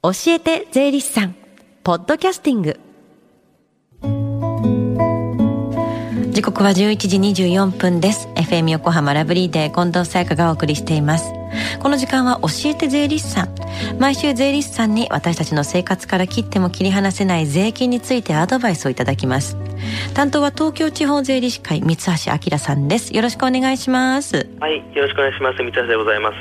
教えて税理士さん。ポッドキャスティング。時刻は11時24分です。FM 横浜ラブリーで近藤沙耶香がお送りしています。この時間は教えて税理士さん。毎週税理士さんに私たちの生活から切っても切り離せない税金についてアドバイスをいただきます。担当は東京地方税理士会三橋明さんです。よろしくお願いします。はいよろしくお願いします。三橋でございます。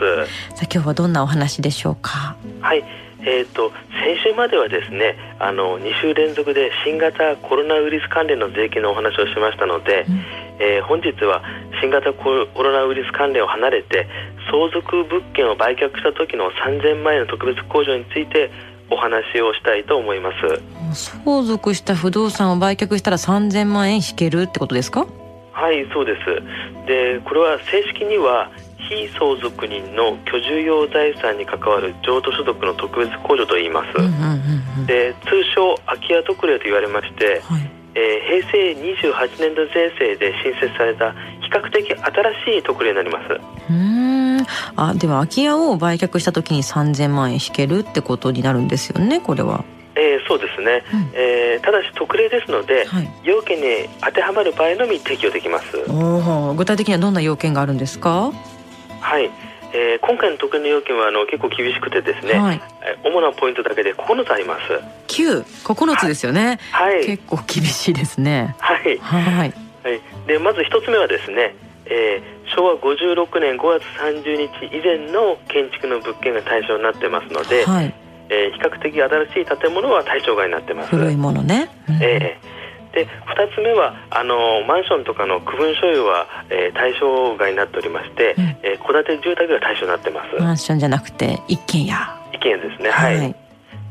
さあ今日はどんなお話でしょうか？はいえーと、先週まではですねあの2週連続で新型コロナウイルス関連の税金のお話をしましたので、うん、えー、本日は新型コロナウイルス関連を離れて相続物件を売却した時の3000万円の特別控除についてお話をしたいと思います。相続した不動産を売却したら3000万円引けるってことですか？はいそうです。でこれは正式には非相続人の居住用財産に関わる譲渡所得の特別控除といいます、で通称空き家特例と言われまして、はい、えー、平成28年度税制で新設された比較的新しい特例になります。うん。あでは空き家を売却した時に3000万円引けるってことになるんですよねこれは。えー、そうですね、うん、えー、ただし特例ですので、はい、要件に当てはまる場合のみ適用できます。具体的にはどんな要件があるんですか？はい、えー、今回の特例の要件はあの結構厳しくてですね、はい、主なポイントだけで9つあります。9、9つですよね、はい、結構厳しいですね。はい。はい、はい、でまず一つ目はですね、えー、昭和56年5月30日以前の建築の物件が対象になってますので、はい。えー、比較的新しい建物は対象外になってます。古いものね、うん、えーで2つ目はあのマンションとかの区分所有は、えー、対象外になっておりまして、うん、えー、戸建て住宅が対象になってます。マンションじゃなくて一軒家。一軒家ですね。はい、はい、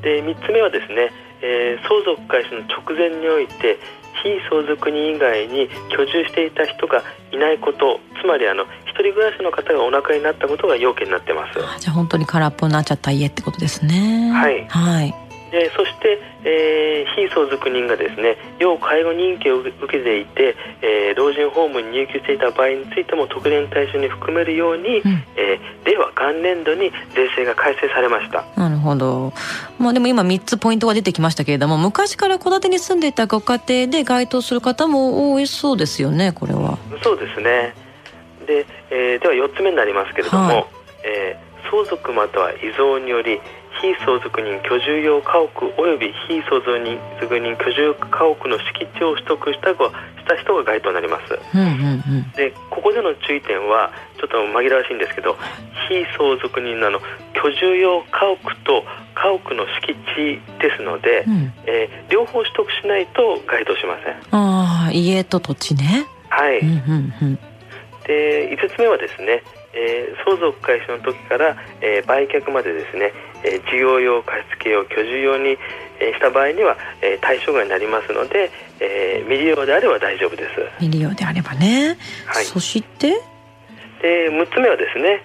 で3つ目はですね、えー、相続開始の直前において非相続人以外に居住していた人がいないことつまりあの一人暮らしの方がお亡くなりになったことが要件になってます。じゃあ本当に空っぽになっちゃった家ってことですね。はい、はいでそして、えー、非相続人がですね要介護認定を受けていて、えー、老人ホームに入居していた場合についても特例対象に含めるように、うん、えー、令和元年度に税制が改正されました。なるほど、まあ、でも今3つポイントが出てきましたけれども昔から戸建てに住んでいたご家庭で該当する方も多いそうですよねこれは。そうですね。で,、えー、では4つ目になりますけれども、はい、えー、相続または遺贈により非相続人居住用家屋及び非相続人人居住家屋の敷地を取得したした人が該当になります、うんうんうん、でここでの注意点はちょっと紛らわしいんですけど非相続人のの居住用家屋と家屋の敷地ですので、うん、えー、両方取得しないと該当しません。ああ家と土地ね。はい、うんうんうん、で5つ目はですねえー、相続開始の時から、えー、売却までですね、えー、事業用貸付用居住用に、えー、した場合には、えー、対象外になりますので、えー、未利用であれば大丈夫です。未利用であればね、はい、そして？で6つ目はですね、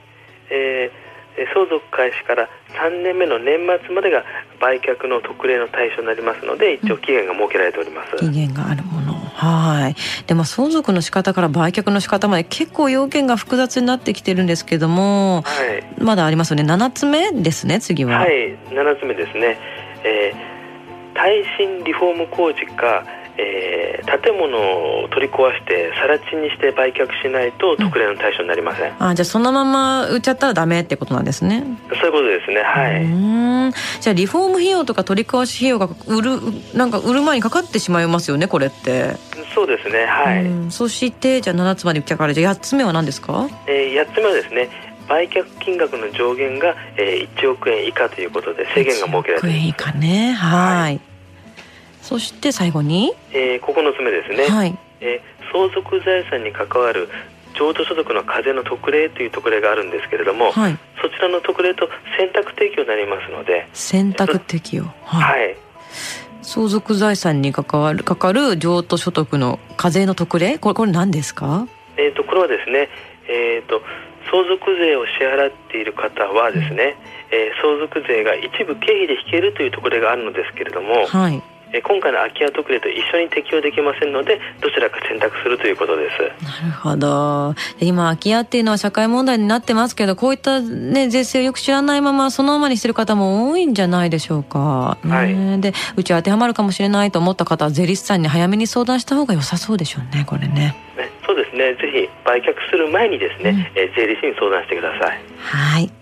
えー、相続開始から3年目の年末までが売却の特例の対象になりますので一応期限が設けられております、期限がある。ものはい。でも相続の仕方から売却の仕方まで結構要件が複雑になってきてるんですけども、はい、まだありますよね。7つ目ですね次は。はい。7つ目ですね、えー、耐震リフォーム工事かえー、建物を取り壊して更地にして売却しないと特例の対象になりません、うん、あじゃあそのまま売っちゃったらダメってことなんですね。そういうことですね。はい。うん。じゃあリフォーム費用とか取り壊し費用が売るなんか売る前にかかってしまいますよねこれってそうですねはい。そしてじゃあ7つまで売っちゃうからじゃあ8つ目は何ですか、えー、8つ目はですね売却金額の上限が、えー、1億円以下ということで制限が設けられています。1億円以下ね。はい。そして最後に、えー、9つ目ですね、はい。えー、相続財産に関わる譲渡所得の課税の特例という特例があるんですけれども、はい、そちらの特例と選択適用になりますので。選択適用。はい、はい、相続財産に関わるかかる譲渡所得の課税の特例？これこれ何ですか？えっ、ー、とこれはですねえっ、ー、と相続税を支払っている方はですね、うん、えー、相続税が一部経費で引けるという特例があるのですけれども、はいえ今回の空き家特例と一緒に適用できませんのでどちらか選択するということです。なるほど。今空き家っていうのは社会問題になってますけどこういった、ね、税制をよく知らないままそのままにしてる方も多いんじゃないでしょうか、はい、でうちは当てはまるかもしれないと思った方は税理士さんに早めに相談した方が良さそうでしょうねこれね。ねそうですね。ぜひ売却する前にですね、うん、え税理士に相談してください。はい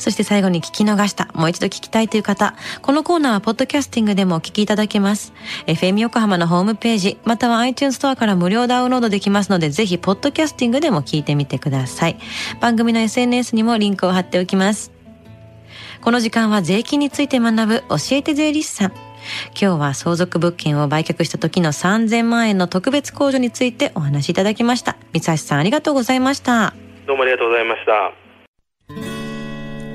そして最後に聞き逃した、もう一度聞きたいという方、このコーナーはポッドキャスティングでもお聞きいただけます。FM 横浜のホームページ、または iTunes ストアから無料ダウンロードできますので、ぜひポッドキャスティングでも聞いてみてください。番組の SNS にもリンクを貼っておきます。この時間は税金について学ぶ教えて税理士さん。今日は相続物件を売却した時の3000万円の特別控除についてお話しいただきました。三橋さんありがとうございました。どうもありがとうございました。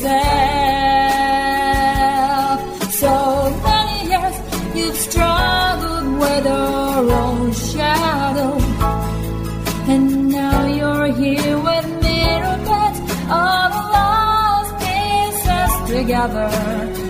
Yourself. So many years you've struggled with your own shadow. And now you're here with me all the lost pieces together.